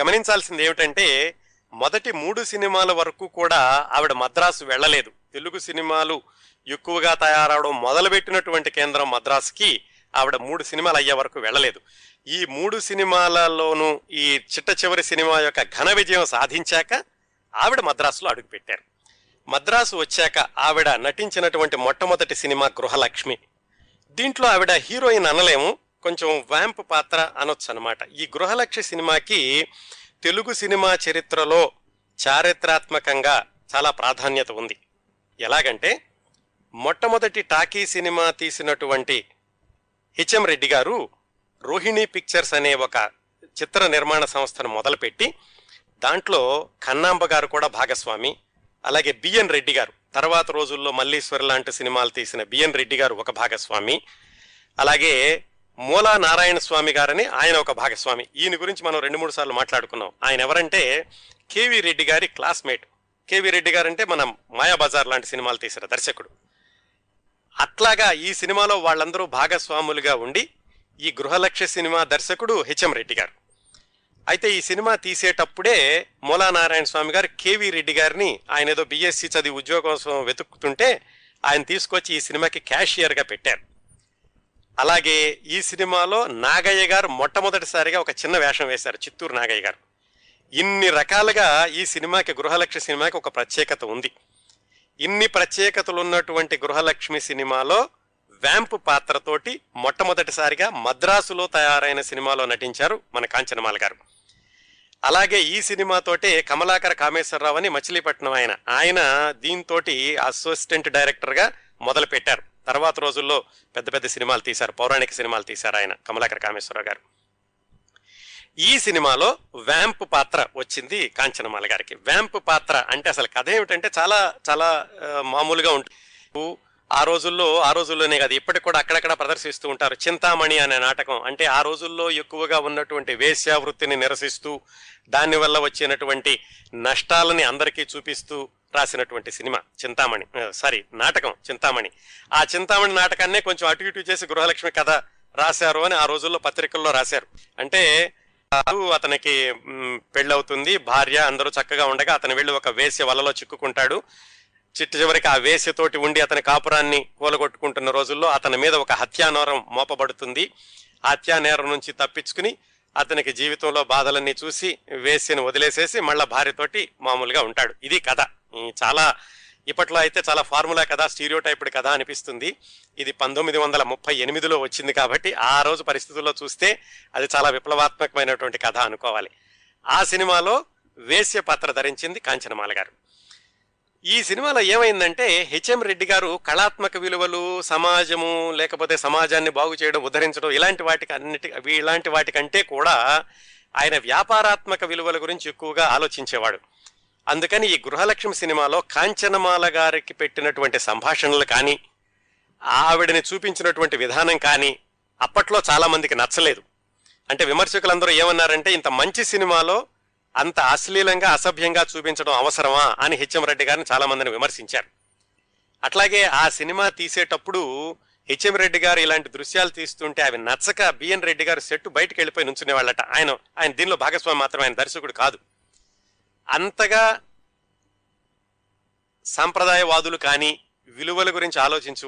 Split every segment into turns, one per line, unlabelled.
గమనించాల్సింది ఏమిటంటే మొదటి మూడు సినిమాల వరకు కూడా ఆవిడ మద్రాసు వెళ్ళలేదు. తెలుగు సినిమాలు ఎక్కువగా తయారవడం మొదలుపెట్టినటువంటి కేంద్రం మద్రాసుకి ఆవిడ మూడు సినిమాలు అయ్యే వరకు వెళ్ళలేదు. ఈ మూడు సినిమాలలోనూ ఈ చిట్ట చివరి సినిమా యొక్క ఘన విజయం సాధించాక ఆవిడ మద్రాసులో అడుగుపెట్టారు. మద్రాసు వచ్చాక ఆవిడ నటించినటువంటి మొట్టమొదటి సినిమా గృహలక్ష్మి. దీంట్లో ఆవిడ హీరోయిన్ అనలేము. కొంచెం వ్యాంప్ పాత్ర అనొచ్చు అనమాట ఈ గృహలక్ష్మి సినిమాకి తెలుగు సినిమా చరిత్రలో చారిత్రాత్మకంగా చాలా ప్రాధాన్యత ఉంది. ఎలాగంటే మొట్టమొదటి టాకీ సినిమా తీసినటువంటి హెచ్ఎం రెడ్డి గారు రోహిణి పిక్చర్స్ అనే ఒక చిత్ర నిర్మాణ సంస్థను మొదలుపెట్టి దాంట్లో కన్నాంబ గారు కూడా భాగస్వామి అలాగే బిఎన్ రెడ్డి గారు తర్వాత రోజుల్లో మల్లీశ్వర్ లాంటి సినిమాలు తీసిన బిఎన్ రెడ్డి గారు ఒక భాగస్వామి అలాగే మూలా నారాయణ స్వామి గారని ఆయన ఒక భాగస్వామి. ఈయన గురించి మనం రెండు మూడు సార్లు మాట్లాడుకున్నాం. ఆయన ఎవరంటే కేవి రెడ్డి గారి క్లాస్మేట్. కేవి రెడ్డి గారంటే మనం మాయాబజార్ లాంటి సినిమాలు తీసిన దర్శకుడు. అట్లాగా ఈ సినిమాలో వాళ్ళందరూ భాగస్వాములుగా ఉండి ఈ గృహలక్ష్య సినిమా దర్శకుడు హెచ్ఎం రెడ్డి గారు. అయితే ఈ సినిమా తీసేటప్పుడే మూలా నారాయణ స్వామి గారు కేవి రెడ్డి గారిని ఆయన ఏదో బిఎస్సి చదివి ఉద్యోగం కోసం వెతుకుతుంటే ఆయన తీసుకొచ్చి ఈ సినిమాకి క్యాషియర్గా పెట్టారు. అలాగే ఈ సినిమాలో నాగయ్య గారు మొట్టమొదటిసారిగా ఒక చిన్న వేషం వేశారు చిత్తూరు నాగయ్య గారు. ఇన్ని రకాలుగా ఈ సినిమాకి గృహలక్ష్మి సినిమాకి ఒక ప్రత్యేకత ఉంది. ఇన్ని ప్రత్యేకతలు ఉన్నటువంటి గృహలక్ష్మి సినిమాలో వ్యాంప్ పాత్రతోటి మొట్టమొదటిసారిగా మద్రాసులో తయారైన సినిమాలో నటించారు మన కాంచనమాల గారు. అలాగే ఈ సినిమాతోటే కమలాకర కామేశ్వరరావు అని మచిలీపట్నం ఆయన ఆయన దీంతో అసిస్టెంట్ డైరెక్టర్గా మొదలుపెట్టారు. తర్వాత రోజుల్లో పెద్ద పెద్ద సినిమాలు తీశారు. పౌరాణిక సినిమాలు తీశారు ఆయన కమలాకర కామేశ్వరరావు గారు. ఈ సినిమాలో వ్యాంప్ పాత్ర వచ్చింది కాంచనమాల గారికి. వ్యాంప్ పాత్ర అంటే అసలు కథ ఏమిటంటే చాలా చాలా మామూలుగా ఉంటుంది ఆ రోజుల్లో ఆ రోజుల్లోనే కాదు ఇప్పటికి కూడా అక్కడక్కడ ప్రదర్శిస్తూ ఉంటారు. చింతామణి అనే నాటకం. అంటే ఆ రోజుల్లో ఎక్కువగా ఉన్నటువంటి వేశ్యావృత్తిని నిరసిస్తూ దానివల్ల వచ్చినటువంటి నష్టాలని అందరికీ చూపిస్తూ రాసినటువంటి సినిమా చింతామణి సారీ నాటకం చింతామణి. ఆ చింతామణి నాటకాన్నే కొంచెం అటు ఇటు చేసి గృహలక్ష్మి కథ రాశారు అని ఆ రోజుల్లో పత్రికల్లో రాశారు. అంటే అతనికి పెళ్ళవుతుంది భార్య అందరూ చక్కగా ఉండగా అతను వెళ్ళి ఒక వేశ్య వలలో చిక్కుకుంటాడు. చిట్ట చివరికి ఆ వేశ్యతోటి ఉండి అతని కాపురాన్ని కూలగొట్టుకుంటున్న రోజుల్లో అతని మీద ఒక హత్యానేరం మోపబడుతుంది. హత్యానేరం నుంచి తప్పించుకుని అతనికి జీవితంలో బాధలన్నీ చూసి వేశ్యను వదిలేసేసి మళ్ళా భార్యతోటి మామూలుగా ఉంటాడు. ఇది కథ. చాలా ఇప్పట్లో అయితే చాలా ఫార్ములా కథ స్టీరియో టైప్డ్ కథ అనిపిస్తుంది. ఇది పంతొమ్మిది వందల ముప్పై ఎనిమిదిలో వచ్చింది కాబట్టి ఆ రోజు పరిస్థితుల్లో చూస్తే అది చాలా విప్లవాత్మకమైనటువంటి కథ అనుకోవాలి. ఆ సినిమాలో వేశ్య పాత్ర ధరించింది కాంచనమాల గారు. ఈ సినిమాలో ఏమైందంటే హెచ్ఎం రెడ్డి గారు కళాత్మక విలువలు సమాజము లేకపోతే సమాజాన్ని బాగు చేయడం ఉద్ధరించడం ఇలాంటి వాటికి అన్నిటి అవి ఇలాంటి వాటికంటే కూడా ఆయన వ్యాపారాత్మక విలువల గురించి ఎక్కువగా ఆలోచించేవాడు. అందుకని ఈ గృహలక్ష్మి సినిమాలో కాంచనమాల గారికి పెట్టినటువంటి సంభాషణలు కానీ ఆవిడని చూపించినటువంటి విధానం కానీ అప్పట్లో చాలామందికి నచ్చలేదు. అంటే విమర్శకులందరూ ఏమన్నారంటే ఇంత మంచి సినిమాలో అంత అశ్లీలంగా అసభ్యంగా చూపించడం అవసరమా అని హెచ్ఎం రెడ్డి గారిని చాలా మందిని విమర్శించారు. అట్లాగే ఆ సినిమా తీసేటప్పుడు హెచ్ఎం రెడ్డి గారు ఇలాంటి దృశ్యాలు తీస్తుంటే అవి నచ్చక బిఎన్ రెడ్డి గారు సెట్ బయటకు వెళ్ళిపోయి నుంచునే వాళ్ళట ఆయన ఆయన దీనిలో భాగస్వామి మాత్రం ఆయన దర్శకుడు కాదు. అంతగా సాంప్రదాయవాదులు కానీ విలువల గురించి ఆలోచించు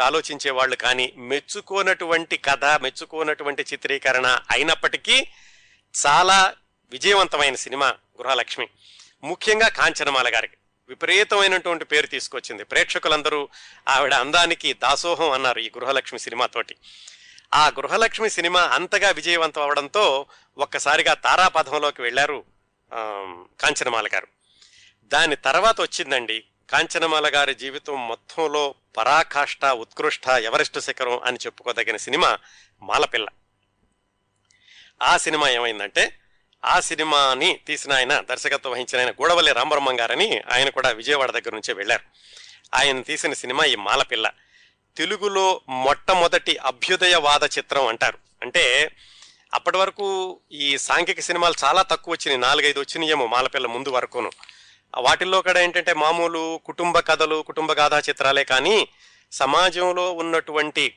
ఆలోచించే వాళ్ళు కానీ మెచ్చుకోనటువంటి కథ మెచ్చుకోనటువంటి చిత్రీకరణ అయినప్పటికీ చాలా విజయవంతమైన సినిమా గృహలక్ష్మి. ముఖ్యంగా కాంచనమాల గారికి. విపరీతమైనటువంటి పేరు తీసుకొచ్చింది. ప్రేక్షకులందరూ ఆవిడ అందానికి దాసోహం అన్నారు ఈ గృహలక్ష్మి సినిమాతోటి ఆ గృహలక్ష్మి సినిమా అంతగా విజయవంతం అవడంతో ఒక్కసారిగా తారాపథంలోకి వెళ్ళారు కాంచనమాల గారు. దాని తర్వాత వచ్చిందండి కాంచనమాల గారి జీవితం మొత్తంలో పరాకాష్ట ఉత్కృష్ట ఎవరెస్ట్ శిఖరం అని చెప్పుకోదగిన సినిమా మాలపిల్ల. ఆ సినిమా ఏమైందంటే ఆ సినిమాని తీసిన ఆయన దర్శకత్వం వహించిన ఆయన గూడవల్లి రామబ్రహ్మం గారని ఆయన కూడా విజయవాడ దగ్గర నుంచే వెళ్ళారు. ఆయన తీసిన సినిమా ఈ మాలపిల్ల. తెలుగులో మొట్టమొదటి అభ్యుదయవాద చిత్రం అంటారు. అంటే అప్పటి వరకు ఈ సాంఘిక సినిమాలు చాలా తక్కువ వచ్చినాయి. నాలుగైదు వచ్చినాయేమో మాలపిల్ల ముందు వరకును. వాటిల్లో కూడా ఏంటంటే మామూలు కుటుంబ కథలు కుటుంబ గాథా చిత్రాలే కానీ సమాజంలో ఉన్నటువంటి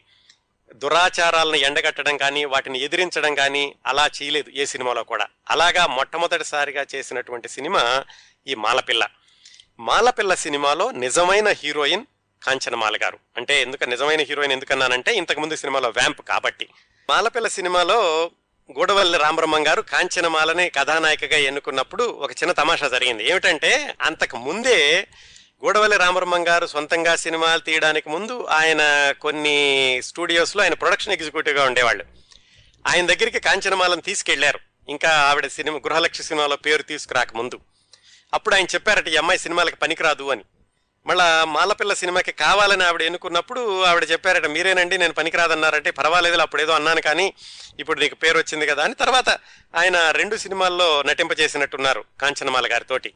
దురాచారాలను ఎండగట్టడం కానీ వాటిని ఎదిరించడం కానీ అలా చేయలేదు ఏ సినిమాలో కూడా. అలాగా మొట్టమొదటిసారిగా చేసినటువంటి సినిమా ఈ మాలపిల్ల. మాలపిల్ల సినిమాలో నిజమైన హీరోయిన్ కాంచనమాల గారు. అంటే ఎందుకు నిజమైన హీరోయిన్ ఎందుకన్నానంటే ఇంతకుముందు సినిమాలో వ్యాంప్ కాబట్టి. మాలపిల్ల సినిమాలో గూడవల్లి రామబ్రహ్మం గారు కాంచనమాలని కథానాయికగా ఎన్నుకున్నప్పుడు ఒక చిన్న తమాషా జరిగింది. ఏమిటంటే అంతకు ముందే గూడవల్లి రామబ్రహ్మం గారు సొంతంగా సినిమాలు తీయడానికి ముందు ఆయన కొన్ని స్టూడియోస్లో ఆయన ప్రొడక్షన్ ఎగ్జిక్యూటివ్గా ఉండేవాళ్ళు. ఆయన దగ్గరికి కాంచనమాలను తీసుకెళ్ళారు. ఇంకా ఆవిడ సినిమా గృహలక్ష్మి సినిమాలో పేరు తీసుకురాక ముందు. అప్పుడు ఆయన చెప్పారట ఈ అమ్మాయి సినిమాలకు పనికిరాదు అని. మళ్ళా మాలపిల్ల సినిమాకి కావాలని ఆవిడ ఎన్నుకున్నప్పుడు ఆవిడ చెప్పారట మీరేనండి నేను పనికిరాదన్నారంటే పర్వాలేదు అప్పుడు ఏదో అన్నాను కానీ ఇప్పుడు నీకు పేరు వచ్చింది కదా అని. తర్వాత ఆయన రెండు సినిమాల్లో నటింపజేసినట్టున్నారు కాంచనమాల గారితోటి.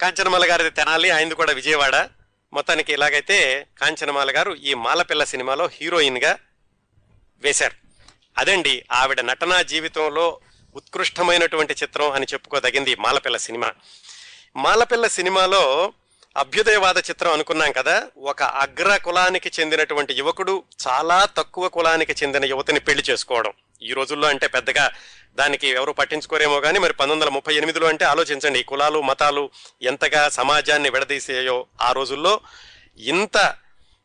కాంచనమాల గారిది తెనాలి ఆయనది కూడా విజయవాడ. మొత్తానికి ఇలాగైతే కాంచనమాల గారు ఈ మాలపిల్ల సినిమాలో హీరోయిన్గా వేశారు. అదండి ఆవిడ నటనా జీవితంలో ఉత్కృష్టమైనటువంటి చిత్రం అని చెప్పుకోదగింది మాలపిల్ల సినిమా. మాలపిల్ల సినిమాలో అభ్యుదయవాద చిత్రం అనుకున్నాం కదా ఒక అగ్ర కులానికి చెందినటువంటి యువకుడు చాలా తక్కువ కులానికి చెందిన యువతిని పెళ్ళి చేసుకోవడం. ఈ రోజుల్లో అంటే పెద్దగా దానికి ఎవరు పట్టించుకోరేమో కానీ మరి పంతొమ్మిది వందల ముప్పై ఎనిమిదిలో అంటే ఆలోచించండి కులాలు మతాలు ఎంతగా సమాజాన్ని విడదీసేయో ఆ రోజుల్లో ఇంత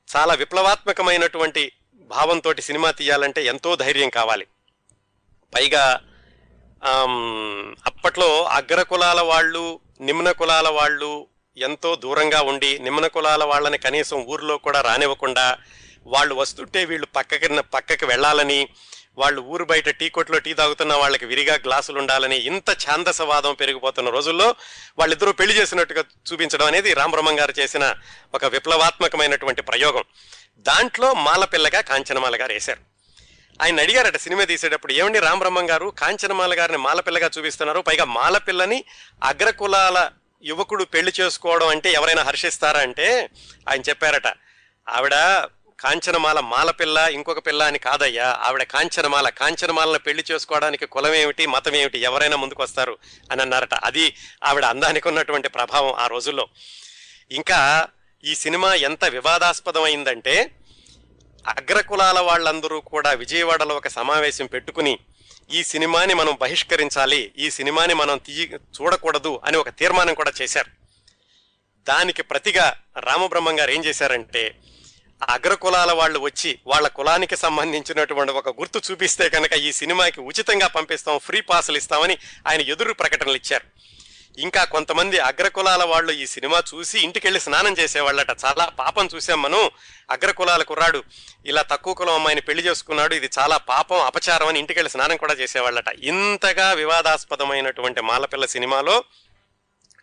చాలా విప్లవాత్మకమైనటువంటి భావంతో సినిమా తీయాలంటే ఎంతో ధైర్యం కావాలి. పైగా అప్పట్లో అగ్ర కులాల వాళ్ళు నిమ్న కులాల వాళ్ళు ఎంతో దూరంగా ఉండి నిమ్న కులాల వాళ్ళని కనీసం ఊర్లో కూడా రానివ్వకుండా వాళ్ళు వస్తుంటే వీళ్ళు పక్కకి పక్కకి వెళ్ళాలని వాళ్ళు ఊరు బయట టీ కొట్లో టీ తాగుతున్న వాళ్ళకి విరిగా గ్లాసులు ఉండాలని ఇంత ఛాందసవాదం పెరిగిపోతున్న రోజుల్లో వాళ్ళిద్దరూ పెళ్ళి చేసినట్టుగా చూపించడం అనేది రామబ్రహ్మం గారు చేసిన ఒక విప్లవాత్మకమైనటువంటి ప్రయోగం. దాంట్లో మాలపిల్లగా కాంచనమాల గారు వేశారు. ఆయన అడిగారట సినిమా తీసేటప్పుడు ఏమండి రామబ్రహ్మం గారు కాంచనమాల గారిని మాలపిల్లగా చూపిస్తున్నారు. పైగా మాలపిల్లని అగ్రకులాల యువకుడు పెళ్ళి చేసుకోవడం అంటే ఎవరైనా హర్షిస్తారా? అంటే ఆయన చెప్పారట ఆవిడ కాంచనమాల మాలపిల్ల ఇంకొక పిల్ల అని కాదయ్యా. ఆవిడ కాంచనమాల కాంచనమాలను పెళ్ళి చేసుకోవడానికి కులం ఏమిటి మతం ఏమిటి ఎవరైనా ముందుకు వస్తారు అని అన్నారట. అది ఆవిడ అందానికి ఉన్నటువంటి ప్రభావం ఆ రోజుల్లో. ఇంకా ఈ సినిమా ఎంత వివాదాస్పదమైందంటే అగ్రకులాల వాళ్ళందరూ కూడా విజయవాడలో ఒక సమావేశం పెట్టుకుని ఈ సినిమాని మనం బహిష్కరించాలి ఈ సినిమాని మనం తీయ చూడకూడదు అని ఒక తీర్మానం కూడా చేశారు. దానికి ప్రతిగా రామబ్రహ్మం గారు ఏం చేశారంటే అగ్రకులాల వాళ్ళు వచ్చి వాళ్ళ కులానికి సంబంధించినటువంటి ఒక గుర్తు చూపిస్తే కనుక ఈ సినిమాకి ఉచితంగా పంపిస్తాం ఫ్రీ పాసులు ఇస్తామని ఆయన ఎదురు ప్రకటనలు ఇచ్చారు. ఇంకా కొంతమంది అగ్రకులాల వాళ్ళు ఈ సినిమా చూసి ఇంటికెళ్ళి స్నానం చేసేవాళ్ళట. చాలా పాపం చూసాం మనం. అగ్రకులాల కుర్రాడు ఇలా తక్కువ కులం అమ్మాయిని పెళ్ళి చేసుకున్నాడు ఇది చాలా పాపం అపచారం అని ఇంటికెళ్ళి స్నానం కూడా చేసేవాళ్ళట. ఇంతగా వివాదాస్పదమైనటువంటి మాలపిల్ల సినిమాలో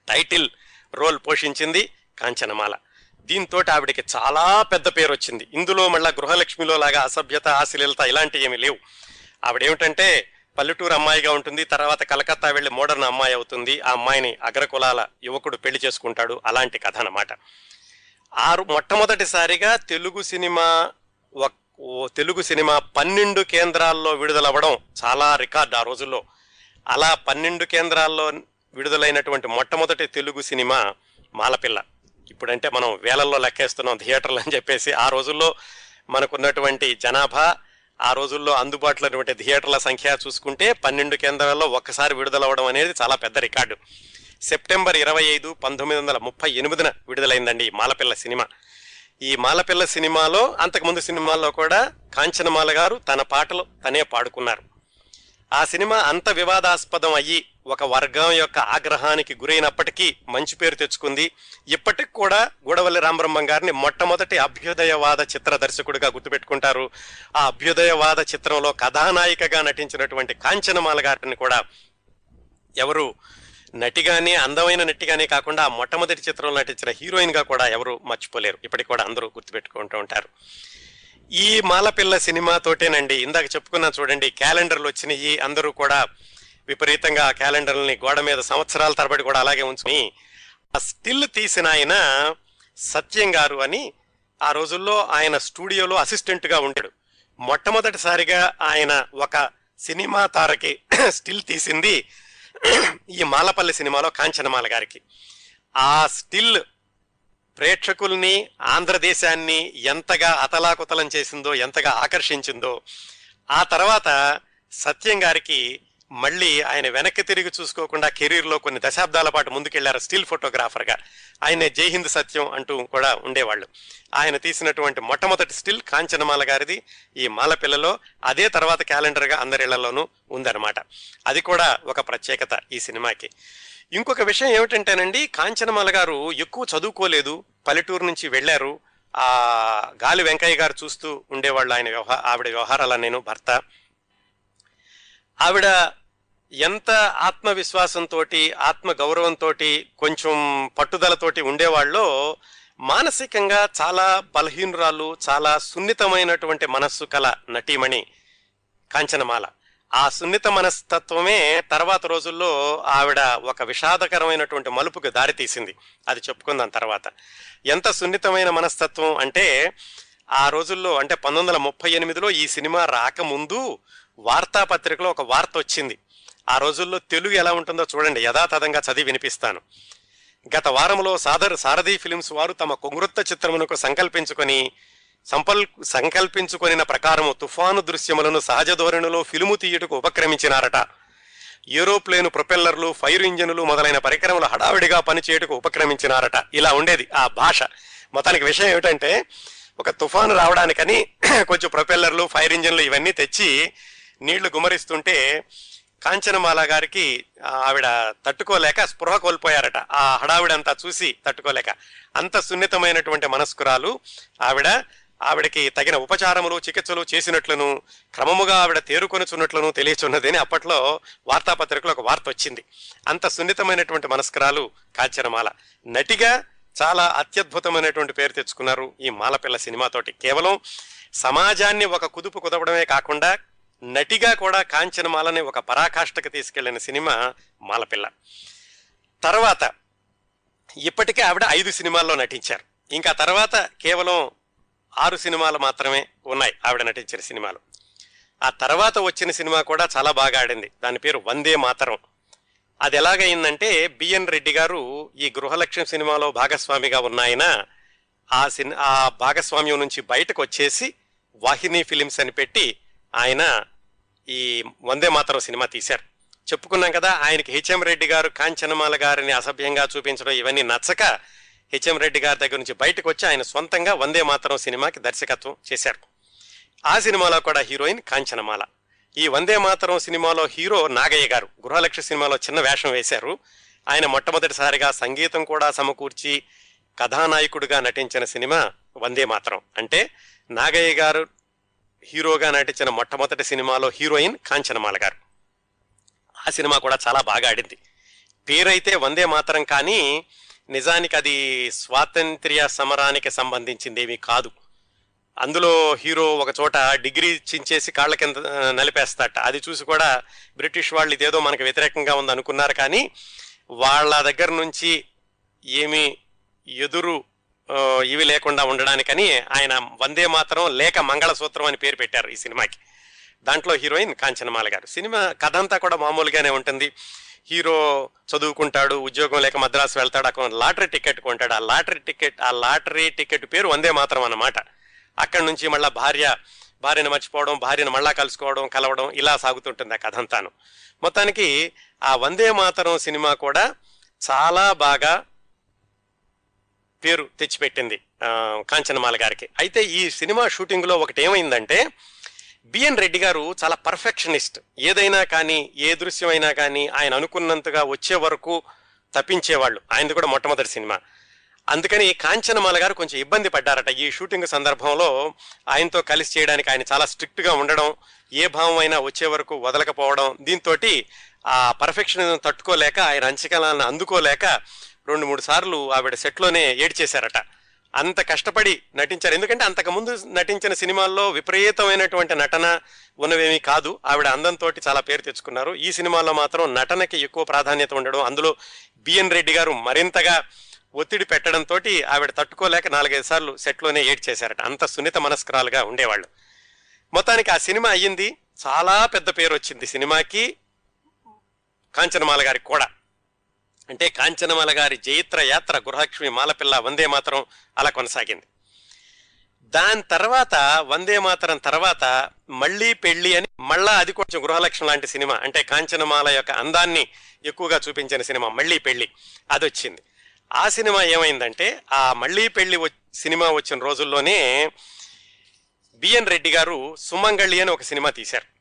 టైటిల్ రోల్ పోషించింది కాంచనమాల. దీంతో ఆవిడకి చాలా పెద్ద పేరు వచ్చింది. ఇందులో మళ్ళా గృహలక్ష్మిలో లాగా అసభ్యత ఆశలీలత ఇలాంటివి ఏమీ లేవు. ఆవిడేమిటంటే పల్లెటూరు అమ్మాయిగా ఉంటుంది తర్వాత కలకత్తా వెళ్ళి మోడర్న్ అమ్మాయి అవుతుంది ఆ అమ్మాయిని అగ్రకులాల యువకుడు పెళ్ళి చేసుకుంటాడు అలాంటి కథ అనమాట ఆరు మొట్టమొదటిసారిగా తెలుగు సినిమా ఓ తెలుగు సినిమా పన్నెండు కేంద్రాల్లో విడుదలవ్వడం చాలా రికార్డ్ ఆ రోజుల్లో. అలా పన్నెండు కేంద్రాల్లో విడుదలైనటువంటి మొట్టమొదటి తెలుగు సినిమా మాలపిల్ల. ఇప్పుడంటే మనం వేలల్లో లెక్కేస్తున్నాం థియేటర్లు అని చెప్పేసి ఆ రోజుల్లో మనకున్నటువంటి జనాభా ఆ రోజుల్లో అందుబాటులో ఉన్నటువంటి థియేటర్ల సంఖ్య చూసుకుంటే పన్నెండు కేంద్రాల్లో ఒక్కసారి విడుదలవ్వడం అనేది చాలా పెద్ద రికార్డు. సెప్టెంబర్ ఇరవై ఐదు పంతొమ్మిది వందల ముప్పై ఎనిమిదిన విడుదలైందండి ఈ మాలపిల్ల సినిమా. ఈ మాలపిల్ల సినిమాలో అంతకుముందు సినిమాల్లో కూడా కాంచనమాల గారు తన పాటలు తనే పాడుకున్నారు. ఆ సినిమా అంత వివాదాస్పదం అయ్యి ఒక వర్గం యొక్క ఆగ్రహానికి గురైనప్పటికీ మంచి పేరు తెచ్చుకుంది. ఇప్పటికి కూడా గూడవల్లి రామబ్రహ్మం గారిని మొట్టమొదటి అభ్యుదయవాద చిత్ర దర్శకుడిగా గుర్తుపెట్టుకుంటారు. ఆ అభ్యుదయవాద చిత్రంలో కథానాయికగా నటించినటువంటి కాంచనమాల గారిని కూడా ఎవరు నటిగానే అందమైన నటిగానే కాకుండా ఆ మొట్టమొదటి చిత్రంలో నటించిన హీరోయిన్గా కూడా ఎవరు మర్చిపోలేరు. ఇప్పటికి కూడా అందరూ గుర్తుపెట్టుకుంటూ ఉంటారు. ఈ మాలపిల్ల సినిమాతోటేనండి ఇందాక చెప్పుకున్నా చూడండి క్యాలెండర్లు వచ్చినాయి. అందరూ కూడా విపరీతంగా ఆ క్యాలెండర్ని గోడ మీద సంవత్సరాల తరబడి కూడా అలాగే ఉంచుకుని ఆ స్టిల్ తీసిన ఆయన సత్యం గారు అని ఆ రోజుల్లో ఆయన స్టూడియోలో అసిస్టెంట్గా ఉండాడు. మొట్టమొదటిసారిగా ఆయన ఒక సినిమా తారకి స్టిల్ తీసింది ఈ మాలపల్లి సినిమాలో కాంచనమాల గారికి. ఆ స్టిల్ ప్రేక్షకుల్ని ఆంధ్రదేశాన్ని ఎంతగా అతలాకుతలం చేసిందో ఎంతగా ఆకర్షించిందో ఆ తర్వాత సత్యం గారికి మళ్ళీ ఆయన వెనక్కి తిరిగి చూసుకోకుండా కెరీర్లో కొన్ని దశాబ్దాల పాటు ముందుకెళ్ళారు స్టిల్ ఫోటోగ్రాఫర్గా. ఆయన జై హింద్ సత్యం అంటూ కూడా ఉండేవాళ్ళు. ఆయన తీసినటువంటి మొట్టమొదటి స్టిల్ కాంచనమాల గారిది ఈ మాలపిల్లలో అదే తర్వాత క్యాలెండర్గా అందరిళ్ళలోనూ ఉందన్నమాట. అది కూడా ఒక ప్రత్యేకత ఈ సినిమాకి. ఇంకొక విషయం ఏమిటంటేనండి కాంచనమాల గారు ఎక్కువ చదువుకోలేదు పల్లెటూరు నుంచి వెళ్ళారు. ఆ గాలి వెంకయ్య గారు చూస్తూ ఉండేవాళ్ళు ఆయన వ్యవహార ఆవిడ వ్యవహారాల నేను భర్త. ఆవిడ ఎంత ఆత్మవిశ్వాసంతో ఆత్మ గౌరవంతో కొంచెం పట్టుదలతోటి ఉండేవాళ్ళో మానసికంగా చాలా బలహీనురాలు చాలా సున్నితమైనటువంటి మనస్సు కల నటీమణి కాంచనమాల. ఆ సున్నిత మనస్తత్వమే తర్వాత రోజుల్లో ఆవిడ ఒక విషాదకరమైనటువంటి మలుపుకు దారితీసింది అది చెప్పుకుందాం తర్వాత. ఎంత సున్నితమైన మనస్తత్వం అంటే ఆ రోజుల్లో అంటే పంతొమ్మిది వందల ముప్పై ఎనిమిదిలో ఈ సినిమా రాకముందు వార్తాపత్రికలో ఒక వార్త వచ్చింది. ఆ రోజుల్లో తెలుగు ఎలా ఉంటుందో చూడండి. యథాతథంగా చదివి వినిపిస్తాను. గత వారంలో సాదర్ సారథి ఫిలిమ్స్ వారు తమ కొంగృత్త చిత్రమునకు సంకల్పించుకొని సంపల్ సంకల్పించుకొనిన ప్రకారము తుఫాను దృశ్యములను సహజ ధోరణిలో ఫిలుము తీయుటకు ఉపక్రమించినారట. ఏరోప్లేను ప్రొపెల్లర్లు ఫైర్ ఇంజనులు మొదలైన పరికరములు హడావిడిగా పనిచేయటకు ఉపక్రమించినారట. ఇలా ఉండేది ఆ భాష. మొత్తానికి విషయం ఏమిటంటే ఒక తుఫాను రావడానికని కొంచెం ప్రొపెల్లర్లు ఫైర్ ఇంజన్లు ఇవన్నీ తెచ్చి నీళ్ళు గుమరిస్తుంటే కాంచనమాల గారికి ఆవిడ తట్టుకోలేక స్పృహ కోల్పోయారట. ఆ హడావిడంతా చూసి తట్టుకోలేక. అంత సున్నితమైనటువంటి మనస్కురాలు ఆవిడ ఆవిడకి తగిన ఉపచారములు చికిత్సలు చేసినట్లును క్రమముగా ఆవిడ తేరుకొనుచున్నట్లును తెలియచున్నదని అప్పట్లో వార్తాపత్రికలో ఒక వార్త వచ్చింది. అంత సున్నితమైనటువంటి మనస్కురాలు కాంచనమాల. నటిగా చాలా అత్యద్భుతమైనటువంటి పేరు తెచ్చుకున్నారు ఈ మాలపిల్ల సినిమాతోటి. కేవలం సమాజాన్ని ఒక కుదుపు కుదవడమే కాకుండా నటిగా కూడా కాంచనమాలని ఒక పరాకాష్ఠకు తీసుకెళ్ళిన సినిమా మాలపిల్ల. తర్వాత ఇప్పటికే ఆవిడ ఐదు సినిమాల్లో నటించారు. ఇంకా తర్వాత కేవలం ఆరు సినిమాలు మాత్రమే ఉన్నాయి ఆవిడ నటించిన సినిమాలు. ఆ తర్వాత వచ్చిన సినిమా కూడా చాలా బాగా ఆడింది. దాని పేరు వందే మాతరం. అది ఎలాగైందంటే బిఎన్ రెడ్డి గారు ఈ గృహలక్ష్యం సినిమాలో భాగస్వామిగా ఉన్న ఆయన ఆ సిన్ ఆ భాగస్వామ్యం నుంచి బయటకు వచ్చేసి వాహిని ఫిలిమ్స్ అని పెట్టి ఆయన ఈ వందే మాతరం సినిమా తీశారు. చెప్పుకున్నాం కదా ఆయనకి హెచ్ఎం రెడ్డి గారు కాంచనమాల గారిని అసభ్యంగా చూపించడం ఇవన్నీ నచ్చక హెచ్ఎం రెడ్డి గారి దగ్గర నుంచి బయటకు వచ్చి ఆయన సొంతంగా వందే మాతరం సినిమాకి దర్శకత్వం చేశారు. ఆ సినిమాలో కూడా హీరోయిన్ కాంచనమాల ఈ వందే మాతరం సినిమాలో హీరో నాగయ్య గారు గృహలక్ష్య సినిమాలో చిన్న వేషం వేశారు. ఆయన మొట్టమొదటిసారిగా సంగీతం కూడా సమకూర్చి కథానాయకుడిగా నటించిన సినిమా వందే మాతరం. అంటే నాగయ్య గారు హీరోగా నటించిన మొట్టమొదటి సినిమాలో హీరోయిన్ కాంచనమాల గారు. ఆ సినిమా కూడా చాలా బాగా ఆడింది. పేరైతే వందే మాత్రం కానీ నిజానికి అది స్వాతంత్ర్య సమరానికి సంబంధించిందేమీ కాదు. అందులో హీరో ఒక చోట డిగ్రీ చించేసి కాళ్ళ కింద నలిపేస్తాట. అది చూసి కూడా బ్రిటిష్ వాళ్ళు ఇదేదో మనకు వ్యతిరేకంగా ఉంది అనుకున్నారు కానీ వాళ్ళ దగ్గర నుంచి ఏమీ ఎదురు ఇవి లేకుండా ఉండడానికని ఆయన వందే మాత్రం లేక మంగళసూత్రం అని పేరు పెట్టారు ఈ సినిమాకి. దాంట్లో హీరోయిన్ కాంచనమాల గారు. సినిమా కథ అంతా కూడా మామూలుగానే ఉంటుంది. హీరో చదువుకుంటాడు ఉద్యోగం లేక మద్రాసు వెళ్తాడు అక్కడ లాటరీ టికెట్ కొంటాడు. ఆ లాటరీ టికెట్ ఆ లాటరీ టికెట్ పేరు వందే మాత్రం అన్నమాట. అక్కడి నుంచి మళ్ళీ భార్య భార్యను మర్చిపోవడం భార్యను మళ్ళా కలుసుకోవడం కలవడం ఇలా సాగుతుంటుంది ఆ కథ అంతాను మొత్తానికి ఆ వందే మాతరం సినిమా కూడా చాలా బాగా పేరు తెచ్చిపెట్టింది కాంచనమాల గారికి. అయితే ఈ సినిమా షూటింగ్లో ఒకటి ఏమైందంటే బిఎన్ రెడ్డి గారు చాలా పర్ఫెక్షనిస్ట్. ఏదైనా కానీ ఏ దృశ్యమైనా కానీ ఆయన అనుకున్నంతగా వచ్చే వరకు తప్పించేవాళ్ళు. ఆయనది కూడా మొట్టమొదటి సినిమా. అందుకని కాంచనమాల గారు కొంచెం ఇబ్బంది పడ్డారట. ఈ షూటింగ్ సందర్భంలో ఆయనతో కలిసి చేయడానికి ఆయన చాలా స్ట్రిక్ట్గా ఉండడం ఏ భావం అయినా వచ్చే వరకు వదలకపోవడం దీంతో ఆ పర్ఫెక్షన్ తట్టుకోలేక ఆయన అంచకాలను అందుకోలేక రెండు మూడు సార్లు ఆవిడ సెట్లోనే ఏడ్చేశారట. అంత కష్టపడి నటించారు. ఎందుకంటే అంతకుముందు నటించిన సినిమాల్లో విపరీతమైనటువంటి నటన ఉన్నవేమీ కాదు. ఆవిడ అందంతో చాలా పేరు తెచ్చుకున్నారు. ఈ సినిమాలో మాత్రం నటనకి ఎక్కువ ప్రాధాన్యత ఉండడం అందులో బిఎన్ రెడ్డి గారు మరింతగా ఒత్తిడి పెట్టడంతో ఆవిడ తట్టుకోలేక నాలుగైదు సార్లు సెట్లోనే ఏడ్చేశారట. అంత సున్నిత మనస్కరాలుగా ఉండేవాళ్ళు. మొత్తానికి ఆ సినిమా అయ్యింది. చాలా పెద్ద పేరు వచ్చింది సినిమాకి. కాంచనమాల గారికి కూడా. అంటే కాంచనమాల గారి జయిత్ర యాత్ర గృహలక్ష్మి మాలపిల్ల వందే మాతరం అలా కొనసాగింది. దాని తర్వాత వందే మాతరం తర్వాత మళ్ళీ పెళ్ళి అని మళ్ళా అది కొంచెం గృహలక్ష్మి లాంటి సినిమా అంటే కాంచనమాల యొక్క అందాన్ని ఎక్కువగా చూపించిన సినిమా మళ్ళీ పెళ్ళి అది వచ్చింది ఆ సినిమా ఏమైందంటే ఆ మళ్ళీ పెళ్ళి సినిమా వచ్చిన రోజుల్లోనే బిఎన్ రెడ్డి గారు సుమంగళి అని ఒక సినిమా తీశారు.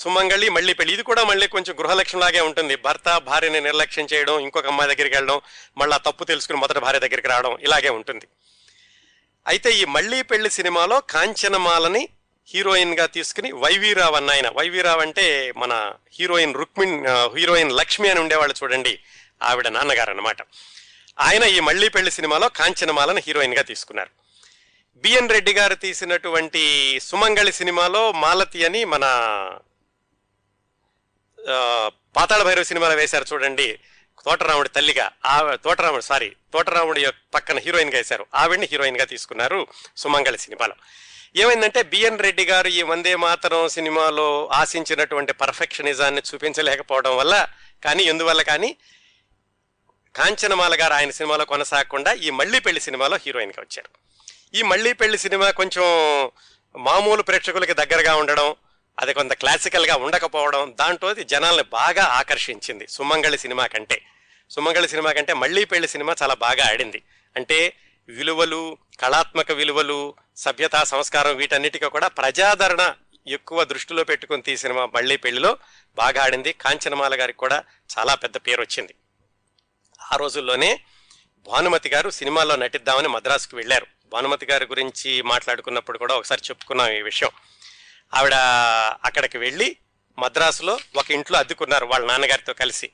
సుమంగళి మళ్ళీ పెళ్ళి ఇది కూడా మళ్ళీ కొంచెం గృహలక్ష్యంలాగే ఉంటుంది. భర్త భార్యని నిర్లక్ష్యం చేయడం ఇంకొక అమ్మాయి దగ్గరికి వెళ్ళడం మళ్ళీ తప్పు తెలుసుకుని మొదటి భార్య దగ్గరికి రావడం ఇలాగే ఉంటుంది. అయితే ఈ మళ్ళీ పెళ్ళి సినిమాలో కాంచనమాలని హీరోయిన్గా తీసుకుని వైవీరావు అన్న ఆయన. వైవీరావు అంటే మన హీరోయిన్ రుక్మిణ్ హీరోయిన్ లక్ష్మి అని ఉండేవాళ్ళు చూడండి. ఆవిడ నాన్నగారు అన్నమాట ఆయన ఈ మళ్ళీ పెళ్ళి సినిమాలో కాంచనమాలను హీరోయిన్గా తీసుకున్నారు బిఎన్ రెడ్డి గారు తీసినటువంటి సుమంగళి సినిమాలో మాలతి అని మన పాతాళ భైరవ సినిమాలో వేశారు చూడండి తోటరాముడి తల్లిగా. ఆ తోటరాముడు సారీ తోటరాముడి యొక్క పక్కన హీరోయిన్గా వేశారు. ఆవిడ్ని హీరోయిన్గా తీసుకున్నారు సుమంగళి సినిమాలో. ఏమైందంటే బిఎన్ రెడ్డి గారు ఈ వందే మాతరం సినిమాలో ఆశించినటువంటి పర్ఫెక్షనిజాన్ని చూపించలేకపోవడం వల్ల కానీ ఎందువల్ల కానీ కాంచనమాల గారు ఆయన సినిమాలో కొనసాగకుండా ఈ మళ్ళీ పెళ్ళి సినిమాలో హీరోయిన్గా వచ్చారు. ఈ మళ్ళీ పెళ్ళి సినిమా కొంచెం మామూలు ప్రేక్షకులకి దగ్గరగా ఉండడం అది కొంత క్లాసికల్గా ఉండకపోవడం దాంట్లో అది జనాల్ని బాగా ఆకర్షించింది సుమంగళి సినిమా కంటే. సుమంగళి సినిమా కంటే మళ్ళీ పెళ్ళి సినిమా చాలా బాగా ఆడింది. అంటే విలువలు కళాత్మక విలువలు సభ్యత సంస్కారం వీటన్నిటికీ కూడా ప్రజాదరణ ఎక్కువ దృష్టిలో పెట్టుకుని తీసిన సినిమా మళ్ళీ పెళ్ళిలో. బాగా ఆడింది. కాంచనమాల గారికి కూడా చాలా పెద్ద పేరు వచ్చింది. ఆ రోజుల్లోనే భానుమతి గారు సినిమాలో నటిద్దామని మద్రాసుకు వెళ్ళారు. భానుమతి గారి గురించి మాట్లాడుకున్నప్పుడు కూడా ఒకసారి చెప్పుకున్నాం ఈ విషయం. ఆవిడ అక్కడికి వెళ్ళి మద్రాసులో ఒక ఇంట్లో అద్దెకున్నారు వాళ్ళ నాన్నగారితో కలిసి.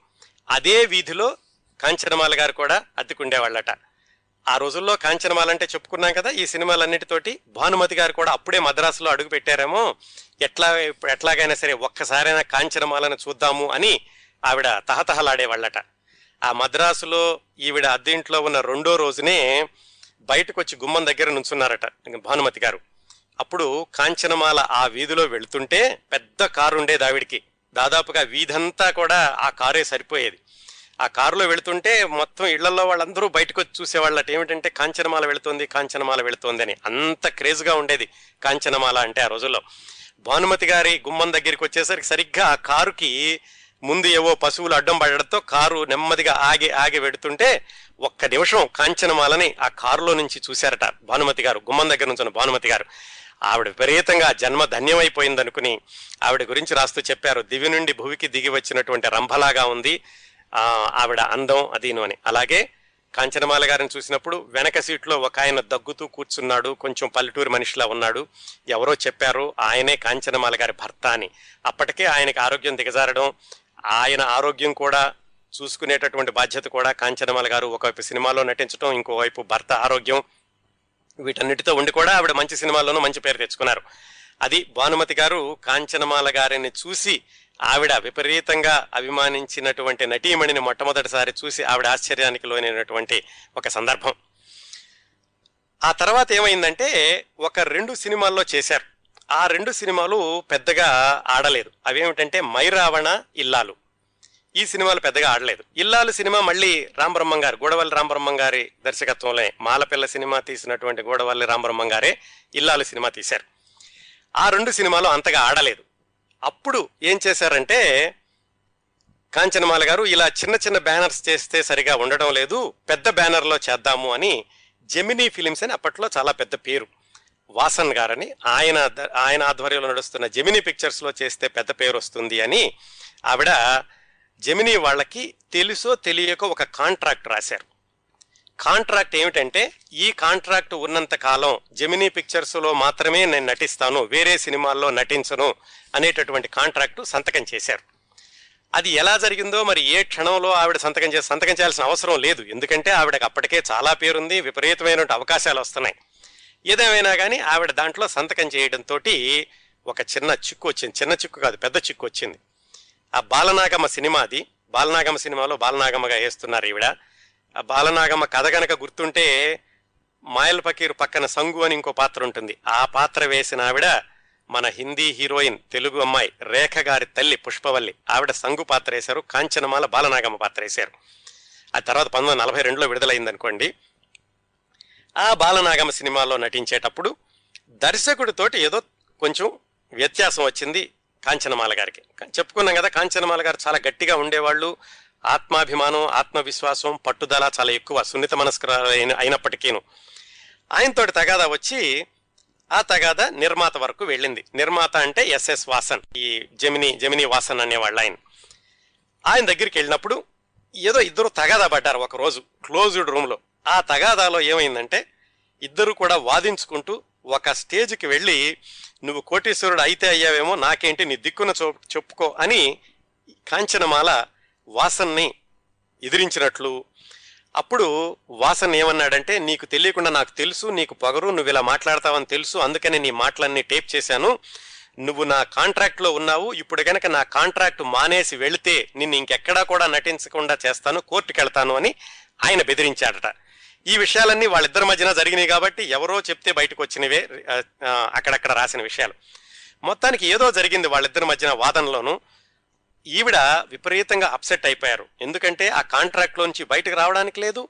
అదే వీధిలో కాంచనమాల గారు కూడా అద్దెకుండేవాళ్ళట. ఆ రోజుల్లో కాంచనమాల అంటే చెప్పుకున్నాం కదా ఈ సినిమాలన్నిటితోటి భానుమతి గారు కూడా అప్పుడే మద్రాసులో అడుగు పెట్టారేమో ఎట్లా ఇప్పుడు ఎట్లాగైనా సరే ఒక్కసారైనా కాంచనమాలను చూద్దాము అని ఆవిడ తహతహలాడేవాళ్ళట. ఆ మద్రాసులో ఈవిడ అద్దెంట్లో ఉన్న రెండో రోజునే బయటకు వచ్చి గుమ్మం దగ్గర నుంచున్నారట భానుమతి గారు. అప్పుడు కాంచనమాల ఆ వీధిలో వెళుతుంటే పెద్ద కారు ఉండేది ఆవిడికి దాదాపుగా వీధంతా కూడా ఆ కారే సరిపోయేది. ఆ కారులో వెళుతుంటే మొత్తం ఇళ్ళలో వాళ్ళందరూ బయటకు వచ్చి చూసేవాళ్ళట. ఏమిటంటే కాంచనమాల వెళుతోంది కాంచనమాల వెళుతోంది అని అంత క్రేజ్గా ఉండేది కాంచనమాల అంటే ఆ రోజుల్లో. భానుమతి గారి గుమ్మం దగ్గరికి వచ్చేసరికి సరిగ్గా ఆ కారుకి ముందు ఏవో పశువులు అడ్డం పడడంతో కారు నెమ్మదిగా ఆగి ఆగి పెడుతుంటే ఒక్క నిమిషం కాంచనమాలని ఆ కారులో నుంచి చూశారట భానుమతి గారు. గుమ్మం దగ్గర నుంచి భానుమతి గారు. ఆవిడ విపరీతంగా జన్మ ధన్యమైపోయిందనుకుని ఆవిడ గురించి రాస్తూ చెప్పారు దివి నుండి భువికి దిగి వచ్చినటువంటి రంభలాగా ఉంది. ఆవిడ అందం అదీను అని. అలాగే కాంచనమాల గారిని చూసినప్పుడు వెనక సీట్లో ఒక ఆయన దగ్గుతూ కూర్చున్నాడు కొంచెం పల్లెటూరు మనిషిలా ఉన్నాడు. ఎవరో చెప్పారు ఆయనే కాంచనమాల గారి భర్త అని. అప్పటికే ఆయనకి ఆరోగ్యం దిగజారడం ఆయన ఆరోగ్యం కూడా చూసుకునేటటువంటి బాధ్యత కూడా కాంచనమాల గారు ఒకవైపు సినిమాలో నటించడం ఇంకోవైపు భర్త ఆరోగ్యం వీటన్నిటితో ఉండి కూడా ఆవిడ మంచి సినిమాల్లోనూ మంచి పేరు తెచ్చుకున్నారు. అది భానుమతి గారు కాంచనమాల గారిని చూసి ఆవిడ విపరీతంగా అభిమానించినటువంటి నటీమణిని మొట్టమొదటిసారి చూసి ఆవిడ ఆశ్చర్యానికి లోనైనటువంటి ఒక సందర్భం. ఆ తర్వాత ఏమైందంటే ఒక రెండు సినిమాల్లో చేశారు. ఆ రెండు సినిమాలు పెద్దగా ఆడలేదు. అవేమిటంటే మైరావణ ఇల్లాలు. ఈ సినిమాలు పెద్దగా ఆడలేదు. ఇల్లాలు సినిమా మళ్ళీ రామబ్రహ్మం గారు గూడవల్లి రామబ్రహ్మం గారి దర్శకత్వంలో మాలపిల్ల సినిమా తీసినటువంటి గూడవల్లి రామబ్రహ్మం గారే ఇల్లాలు సినిమా తీశారు. ఆ రెండు సినిమాలు అంతగా ఆడలేదు. అప్పుడు ఏం చేశారంటే కాంచనమాల గారు ఇలా చిన్న చిన్న బ్యానర్స్ చేస్తే సరిగా ఉండడం లేదు పెద్ద బ్యానర్లో చేద్దాము అని జెమినీ ఫిలిమ్స్ అని అప్పట్లో చాలా పెద్ద పేరు. వాసన్ గారని ఆయన ఆయన ఆధ్వర్యంలో నడుస్తున్న జెమినీ పిక్చర్స్లో చేస్తే పెద్ద పేరు వస్తుంది అని ఆవిడ జెమినీ వాళ్ళకి తెలుసో తెలియకో ఒక కాంట్రాక్ట్ రాశారు. కాంట్రాక్ట్ ఏమిటంటే ఈ కాంట్రాక్ట్ ఉన్నంత కాలం జెమినీ పిక్చర్స్లో మాత్రమే నేను నటిస్తాను వేరే సినిమాల్లో నటించను అనేటటువంటి కాంట్రాక్టు సంతకం చేశారు. అది ఎలా జరిగిందో మరి ఏ క్షణంలో ఆవిడ సంతకం చేసి సంతకం చేయాల్సిన అవసరం లేదు. ఎందుకంటే ఆవిడకి అప్పటికే చాలా పేరుంది విపరీతమైన అవకాశాలు వస్తున్నాయి. ఏదేమైనా కానీ ఆవిడ దాంట్లో సంతకం చేయడంతో ఒక చిన్న చిక్కు వచ్చింది. చిన్న చిక్కు కాదు పెద్ద చిక్కు వచ్చింది. ఆ బాలనాగమ్మ సినిమా అది బాలనాగమ్మ సినిమాలో బాలనాగమ్మగా వేస్తున్నారు ఈవిడ. ఆ బాలనాగమ్మ కథ గనక గుర్తుంటే మాయల్ ఫకీర్ పక్కన సంగు అని ఇంకో పాత్ర ఉంటుంది. ఆ పాత్ర వేసిన ఆవిడ మన హిందీ హీరోయిన్ తెలుగు అమ్మాయి రేఖ గారి తల్లి పుష్పవల్లి. ఆవిడ సంగు పాత్ర వేశారు కాంచనమాల బాలనాగమ్మ పాత్ర వేశారు. ఆ తర్వాత పంతొమ్మిది వందల నలభై రెండులో విడుదలైంది అనుకోండి ఆ బాలనాగమ్మ సినిమాలో నటించేటప్పుడు దర్శకుడితోటి ఏదో కొంచెం వ్యత్యాసం వచ్చింది. కాంచనమాల గారికి. చెప్పుకున్నాం కదా కాంచనమాల గారు చాలా గట్టిగా ఉండేవాళ్ళు. ఆత్మాభిమానం ఆత్మవిశ్వాసం పట్టుదల చాలా ఎక్కువ సున్నిత మనస్కరాలు అయిన అయినప్పటికీను. ఆయనతోటి తగాదా వచ్చి ఆ తగాదా నిర్మాత వరకు వెళ్ళింది. నిర్మాత అంటే ఎస్ఎస్ వాసన్. ఈ జమిని జమిని వాసన్ అనేవాళ్ళు ఆయన. ఆయన దగ్గరికి వెళ్ళినప్పుడు ఏదో ఇద్దరు తగాదా పడ్డారు ఒక రోజు క్లోజ్డ్ రూమ్లో. ఆ తగాదాలో ఏమైందంటే ఇద్దరు కూడా వాదించుకుంటూ ఒక స్టేజ్కి వెళ్ళి నువ్వు కోటీశ్వరుడు అయితే అయ్యావేమో నాకేంటి నీ దిక్కున చో చెప్పుకో అని కాంచనమాల వాసన్ని ఎదిరించినట్లు. అప్పుడు వాసన్ ఏమన్నాడంటే నీకు తెలియకుండా నాకు తెలుసు నీకు పొగరు నువ్వు ఇలా మాట్లాడతావని తెలుసు అందుకని నీ మాటలన్నీ టేప్ చేశాను. నువ్వు నా కాంట్రాక్ట్లో ఉన్నావు ఇప్పుడు కనుక నా కాంట్రాక్ట్ మానేసి వెళితే నిన్ను ఇంకెక్కడా కూడా నటించకుండా చేస్తాను కోర్టుకెళ్తాను అని ఆయన బెదిరించాడట. ఈ విషయాలన్నీ వాళ్ళిద్దరి మధ్యన జరిగినాయి కాబట్టి ఎవరో చెప్తే బయటకు వచ్చినవే అక్కడక్కడ రాసిన విషయాలు. మొత్తానికి ఏదో జరిగింది వాళ్ళిద్దరి మధ్యన వాదనలోను. ఈవిడ విపరీతంగా అప్సెట్ అయిపోయారు. ఎందుకంటే ఆ కాంట్రాక్ట్లోంచి బయటకు రావడానికి లేదు.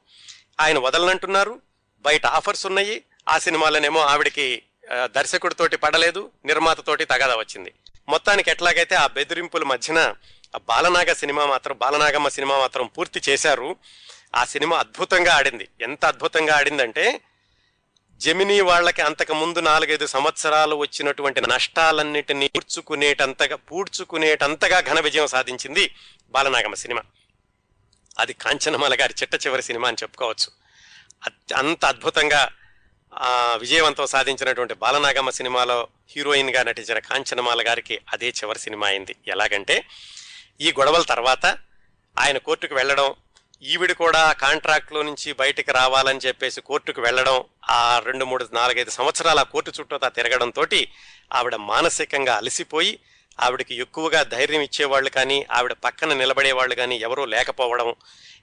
ఆయన వదలనంటున్నారు. బయట ఆఫర్స్ ఉన్నాయి. ఆ సినిమాలనేమో ఆవిడకి దర్శకుడితోటి పడలేదు. నిర్మాతతోటి తగాదా వచ్చింది. మొత్తానికి ఎట్లాగైతే ఆ బెదిరింపుల మధ్యన ఆ బాలనాగ సినిమా మాత్రం బాలనాగమ్మ సినిమా మాత్రం పూర్తి చేశారు. ఆ సినిమా అద్భుతంగా ఆడింది. ఎంత అద్భుతంగా ఆడిందంటే జమినీ వాళ్ళకి అంతకు ముందు నాలుగైదు సంవత్సరాలు వచ్చినటువంటి నష్టాలన్నిటినీ పూడ్చుకునేటంతగా పూడ్చుకునేటంతగా ఘన విజయం సాధించింది బాలనాగమ్మ సినిమా. అది కాంచనమాల గారి చిట్ట చివరి సినిమా అని చెప్పుకోవచ్చు. అంత అద్భుతంగా విజయవంతం సాధించినటువంటి బాలనాగమ్మ సినిమాలో హీరోయిన్గా నటించిన కాంచనమాల గారికి అదే చివరి సినిమా అయింది. ఎలాగంటే ఈ గొడవల తర్వాత ఆయన కోర్టుకు వెళ్ళడం ఈవిడ కూడా కాంట్రాక్ట్లో నుంచి బయటకు రావాలని చెప్పేసి కోర్టుకు వెళ్ళడం ఆ రెండు మూడు నాలుగైదు సంవత్సరాల కోర్టు చుట్టూతా తిరగడంతో ఆవిడ మానసికంగా అలసిపోయి ఆవిడకి ఎక్కువగా ధైర్యం ఇచ్చేవాళ్ళు కానీ ఆవిడ పక్కన నిలబడేవాళ్ళు కానీ ఎవరూ లేకపోవడం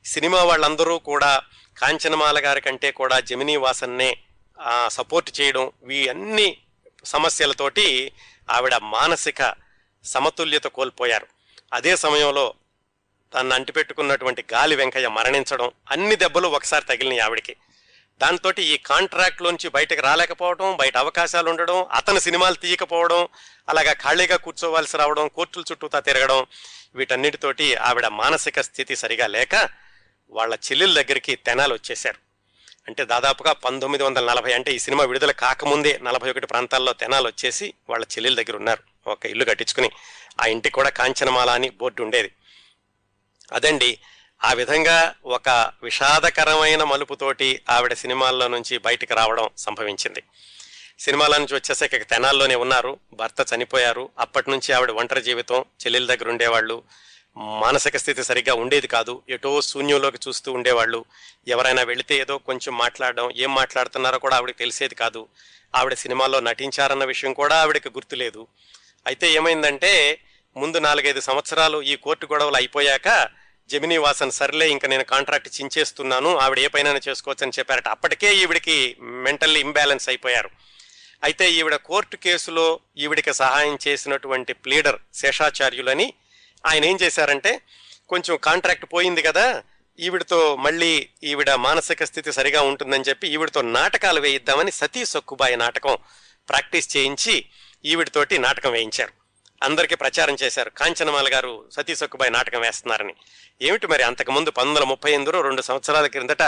సినిమా వాళ్ళందరూ కూడా కాంచనమాల గారి కంటే కూడా జమినీ వాసన్నే సపోర్ట్ చేయడం వీ అన్ని సమస్యలతోటి ఆవిడ మానసిక సమతుల్యత కోల్పోయారు. అదే సమయంలో తను అంటిపెట్టుకున్నటువంటి గాలి వెంకయ్య మరణించడం అన్ని దెబ్బలు ఒకసారి తగిలినాయి ఆవిడకి. దాంతో ఈ కాంట్రాక్ట్లోంచి బయటకు రాలేకపోవడం బయట అవకాశాలు ఉండడం అతను సినిమాలు తీయకపోవడం అలాగా ఖాళీగా కూర్చోవాల్సి రావడం కోర్టుల చుట్టూతా తిరగడం వీటన్నిటితోటి ఆవిడ మానసిక స్థితి సరిగా లేక వాళ్ళ చెల్లెల దగ్గరికి తెనాలు వచ్చేశారు. అంటే దాదాపుగా పంతొమ్మిది వందల నలభై అంటే ఈ సినిమా విడుదల కాకముందే నలభై ఒకటి ప్రాంతాల్లో తెనాలు వచ్చేసి వాళ్ళ చెల్లెల దగ్గర ఉన్నారు. ఒక ఇల్లు కట్టించుకుని ఆ ఇంటికి కూడా కాంచనమాల అని బోర్డు ఉండేది. అదండి. ఆ విధంగా ఒక విషాదకరమైన మలుపుతోటి ఆవిడ సినిమాల్లో నుంచి బయటకు రావడం సంభవించింది. సినిమాల నుంచి వచ్చేసాక ఇక తెనాల్లోనే ఉన్నారు. భర్త చనిపోయారు. అప్పటి నుంచి ఆవిడ ఒంటరి జీవితం చెల్లెల దగ్గర ఉండేవాళ్ళు. మానసిక స్థితి సరిగ్గా ఉండేది కాదు. ఎటో శూన్యంలోకి చూస్తూ ఉండేవాళ్ళు. ఎవరైనా వెళితే ఏదో కొంచెం మాట్లాడడం ఏం మాట్లాడుతున్నారో కూడా ఆవిడకి తెలిసేది కాదు. ఆవిడ సినిమాల్లో నటించారన్న విషయం కూడా ఆవిడకి గుర్తులేదు. అయితే ఏమైందంటే ముందు నాలుగైదు సంవత్సరాలు ఈ కోర్టు గొడవలు అయిపోయాక జమినీ వాసన్ సర్లే ఇంకా నేను కాంట్రాక్ట్ చించేస్తున్నాను ఆవిడ ఏ పైన చేసుకోవచ్చు అని చెప్పారట. అప్పటికే ఈవిడికి మెంటల్లీ ఇంబ్యాలెన్స్ అయిపోయారు. అయితే ఈవిడ కోర్టు కేసులో ఈవిడికి సహాయం చేసినటువంటి ప్లీడర్ శేషాచార్యులని ఆయన ఏం చేశారంటే కొంచెం కాంట్రాక్ట్ పోయింది కదా ఈవిడతో మళ్ళీ ఈవిడ మానసిక స్థితి సరిగా ఉంటుందని చెప్పి ఈవిడతో నాటకాలు వేయిద్దామని సతీ సొక్కుబాయి నాటకం ప్రాక్టీస్ చేయించి ఈవిడతోటి నాటకం వేయించారు. అందరికీ ప్రచారం చేశారు. కాంచనమాల గారు సతీ సొక్కుబాయి నాటకం వేస్తున్నారని. ఏమిటి మరి అంతకుముందు పంతొమ్మిది వందల ముప్పై ఎనిమిదిలో రెండు సంవత్సరాల క్రిందట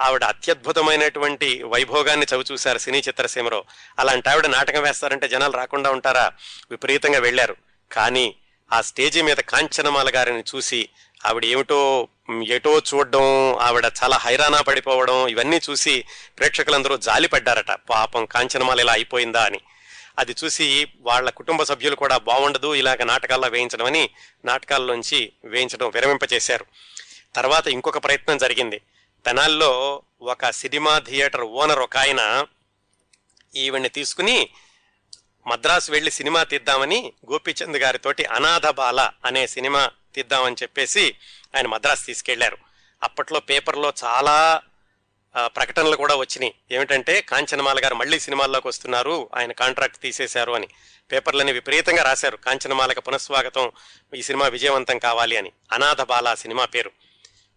ఆవిడ అత్యద్భుతమైనటువంటి వైభోగాన్ని చవి చూశారు సినీ చిత్రసీమలో. అలాంటి ఆవిడ నాటకం వేస్తారంటే జనాలు రాకుండా ఉంటారా? విపరీతంగా వెళ్ళారు. కానీ ఆ స్టేజి మీద కాంచనమాల గారిని చూసి ఆవిడ ఏమిటో ఎటో చూడడం ఆవిడ చాలా హైరానా పడిపోవడం ఇవన్నీ చూసి ప్రేక్షకులందరూ జాలిపడ్డారట. పాపం కాంచనమాల ఇలా అయిపోయిందా అని. అది చూసి వాళ్ళ కుటుంబ సభ్యులు కూడా బాగుండదు ఇలాగ నాటకాల్లో వేయించడం అని నాటకాల్లోంచి వేయించడం విరమింపచేశారు. తర్వాత ఇంకొక ప్రయత్నం జరిగింది. తెనాల్లో ఒక సినిమా థియేటర్ ఓనర్ ఒక ఆయన ఈవిడ్ని తీసుకుని మద్రాసు వెళ్ళి సినిమా తీద్దామని గోపీచంద్ గారితోటి అనాథ బాల అనే సినిమా తీద్దామని చెప్పేసి ఆయన మద్రాసు తీసుకెళ్ళారు. అప్పట్లో పేపర్లో చాలా ప్రకటనలు కూడా వచ్చినాయి. ఏమిటంటే కాంచనమాల గారు మళ్ళీ సినిమాల్లోకి వస్తున్నారు. ఆయన కాంట్రాక్ట్ తీసేశారు అని. పేపర్లని విపరీతంగా రాశారు. కాంచనమాలకు పునఃస్వాగతం. ఈ సినిమా విజయవంతం కావాలి అని. అనాథ బాల సినిమా పేరు.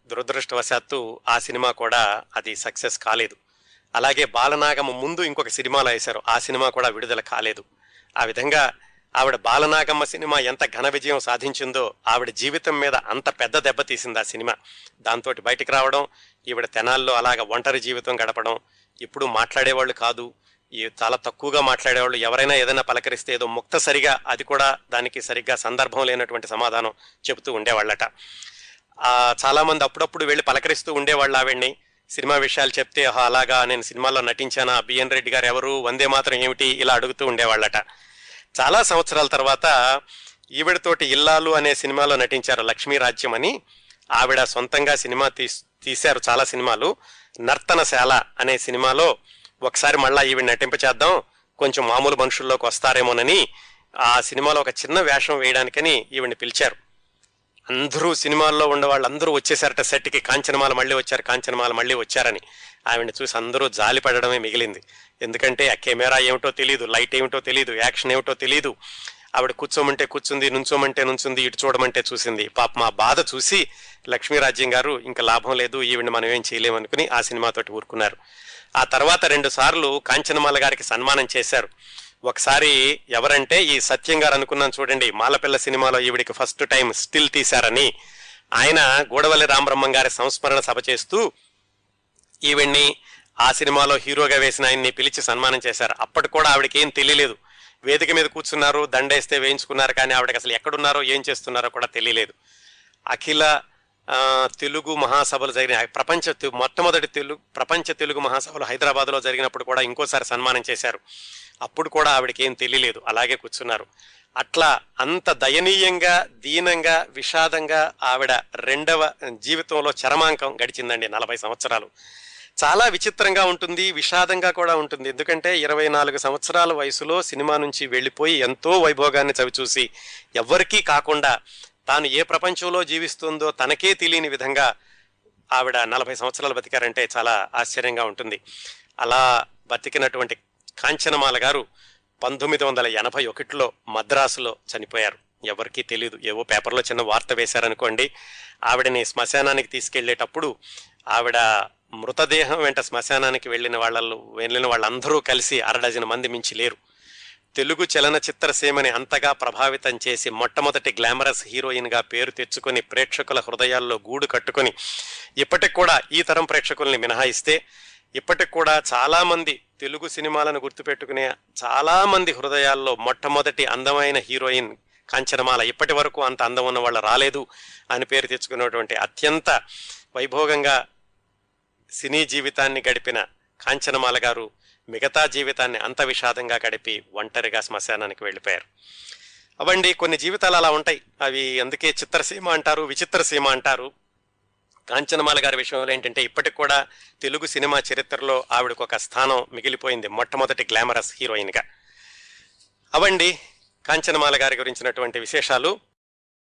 దురదృష్టవశాత్తు ఆ సినిమా కూడా అది సక్సెస్ కాలేదు. అలాగే బాలనాగమ్మ ముందు ఇంకొక సినిమాలో వేశారు. ఆ సినిమా కూడా విడుదల కాలేదు. ఆ విధంగా ఆవిడ బాలనాగమ్మ సినిమా ఎంత ఘన విజయం సాధించిందో ఆవిడ జీవితం మీద అంత పెద్ద దెబ్బ తీసింది ఆ సినిమా. దాంతో బయటకు రావడం ఈవిడ తెనాల్లో అలాగ ఒంటరి జీవితం గడపడం ఇప్పుడు మాట్లాడేవాళ్ళు కాదు ఈ చాలా తక్కువగా మాట్లాడేవాళ్ళు ఎవరైనా ఏదైనా పలకరిస్తే ఏదో ముక్తసరిగా అది కూడా దానికి సరిగ్గా సందర్భం లేనటువంటి సమాధానం చెబుతూ ఉండేవాళ్ళట. చాలామంది అప్పుడప్పుడు వెళ్ళి పలకరిస్తూ ఉండేవాళ్ళు ఆవిడ్ని. సినిమా విషయాలు చెప్తే అలాగా నేను సినిమాలో నటించానా? బిఎన్ రెడ్డి గారు ఎవరు? వందే మాత్రం ఏమిటి? ఇలా అడుగుతూ ఉండేవాళ్ళట. చాలా సంవత్సరాల తర్వాత ఈవిడతోటి ఇల్లాలు అనే సినిమాలో నటించారు లక్ష్మీ రాజ్యం అని. ఆవిడ సొంతంగా సినిమా తీస్ తీశారు చాలా సినిమాలు. నర్తనశాల అనే సినిమాలో ఒకసారి మళ్ళా ఈవిడ నటింపచేద్దాం కొంచెం మామూలు మనుషుల్లోకి వస్తారేమోనని ఆ సినిమాలో ఒక చిన్న వేషం వేయడానికని ఈవిడ్ని పిలిచారు. అందరూ సినిమాల్లో ఉన్న వాళ్ళందరూ వచ్చేసారట సెట్కి. కాంచనమాల మళ్ళీ వచ్చారు కాంచనమాల మళ్ళీ వచ్చారని. ఆవిడని చూసి అందరూ జాలి పడడమే మిగిలింది. ఎందుకంటే ఆ కెమెరా ఏమిటో తెలియదు లైట్ ఏమిటో తెలియదు యాక్షన్ ఏమిటో తెలియదు ఆవిడ కూర్చోమంటే కూర్చుంది నుంచోమంటే నుంచుంది ఇటు చూడమంటే చూసింది. పాప మా బాధ చూసి లక్ష్మీరాజ్యం గారు ఇంకా లాభం లేదు ఈవిడ మనం ఏం చేయలేమనుకుని ఆ సినిమాతోటి ఊరుకున్నారు. ఆ తర్వాత రెండు సార్లు కాంచనమాల గారికి సన్మానం చేశారు. ఒకసారి ఎవరంటే ఈ సత్యం గారు అనుకున్నాను చూడండి మాలపిల్ల సినిమాలో ఈవిడికి ఫస్ట్ టైం స్టిల్ తీశారని ఆయన గూడవల్లి రామబ్రహ్మం గారి సంస్మరణ సభ చేస్తూ ఈవిడ్ని ఆ సినిమాలో హీరోగా వేసిన ఆయన్ని పిలిచి సన్మానం చేశారు. అప్పటి కూడా ఆవిడకి ఏం తెలియలేదు. వేదిక మీద కూర్చున్నారు దండేస్తే వేయించుకున్నారు కానీ ఆవిడకి అసలు ఎక్కడున్నారో ఏం చేస్తున్నారో కూడా తెలియలేదు. అఖిల తెలుగు మహాసభలు జరిగిన ప్రపంచ మొట్టమొదటి తెలుగు ప్రపంచ తెలుగు మహాసభలు హైదరాబాద్లో జరిగినప్పుడు కూడా ఇంకోసారి సన్మానం చేశారు. అప్పుడు కూడా ఆవిడకి ఏం తెలియలేదు. అలాగే కూర్చున్నారు. అట్లా అంత దయనీయంగా దీనంగా విషాదంగా ఆవిడ రెండవ జీవితంలో చరమాంకం గడిచిందండి నలభై సంవత్సరాలు. చాలా విచిత్రంగా ఉంటుంది విషాదంగా కూడా ఉంటుంది. ఎందుకంటే ఇరవై నాలుగు సంవత్సరాల వయసులో సినిమా నుంచి వెళ్ళిపోయి ఎంతో వైభోగాన్ని చవిచూసి ఎవ్వరికీ కాకుండా తాను ఏ ప్రపంచంలో జీవిస్తుందో తనకే తెలియని విధంగా ఆవిడ నలభై సంవత్సరాలు బతికారంటే చాలా ఆశ్చర్యంగా ఉంటుంది. అలా బతికినటువంటి కాంచనమాల గారు పంతొమ్మిది వందల ఎనభై ఒకటిలో మద్రాసులో చనిపోయారు. ఎవరికీ తెలియదు ఏవో పేపర్లో చిన్న వార్త వేశారనుకోండి. ఆవిడని శ్మశానానికి తీసుకెళ్ళేటప్పుడు ఆవిడ మృతదేహం వెంట శ్మశానానికి వెళ్ళిన వాళ్ళు వెళ్ళిన వాళ్ళందరూ కలిసి అరడజన మంది మించి లేరు. తెలుగు చలనచిత్రసీమని అంతగా ప్రభావితం చేసి మొట్టమొదటి గ్లామరస్ హీరోయిన్గా పేరు తెచ్చుకొని ప్రేక్షకుల హృదయాల్లో గూడు కట్టుకొని ఇప్పటికి కూడా ఈ తరం ప్రేక్షకుల్ని మినహాయిస్తే ఇప్పటికి కూడా చాలామంది తెలుగు సినిమాలను గుర్తుపెట్టుకునే చాలామంది హృదయాల్లో మొట్టమొదటి అందమైన హీరోయిన్ కాంచనమాల ఇప్పటి వరకు అంత అందం ఉన్న వాళ్ళు రాలేదు అని పేరు తెచ్చుకున్నటువంటి అత్యంత వైభోగంగా సినీ జీవితాన్ని గడిపిన కాంచనమాల గారు మిగతా జీవితాన్ని అంత విషాదంగా గడిపి ఒంటరిగా శ్మశానానికి వెళ్ళిపోయారు. అవండి కొన్ని జీవితాలు అలా ఉంటాయి. అవి అందుకే చిత్రసీమ అంటారు విచిత్రసీమ అంటారు. కాంచనమాల గారి విషయంలో ఏంటంటే ఇప్పటికి కూడా తెలుగు సినిమా చరిత్రలో ఆవిడకు ఒక స్థానం మిగిలిపోయింది మొట్టమొదటి గ్లామరస్ హీరోయిన్గా. అవండి కాంచనమాల గారి గురించినటువంటి విశేషాలు.